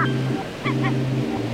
Ha ha ha!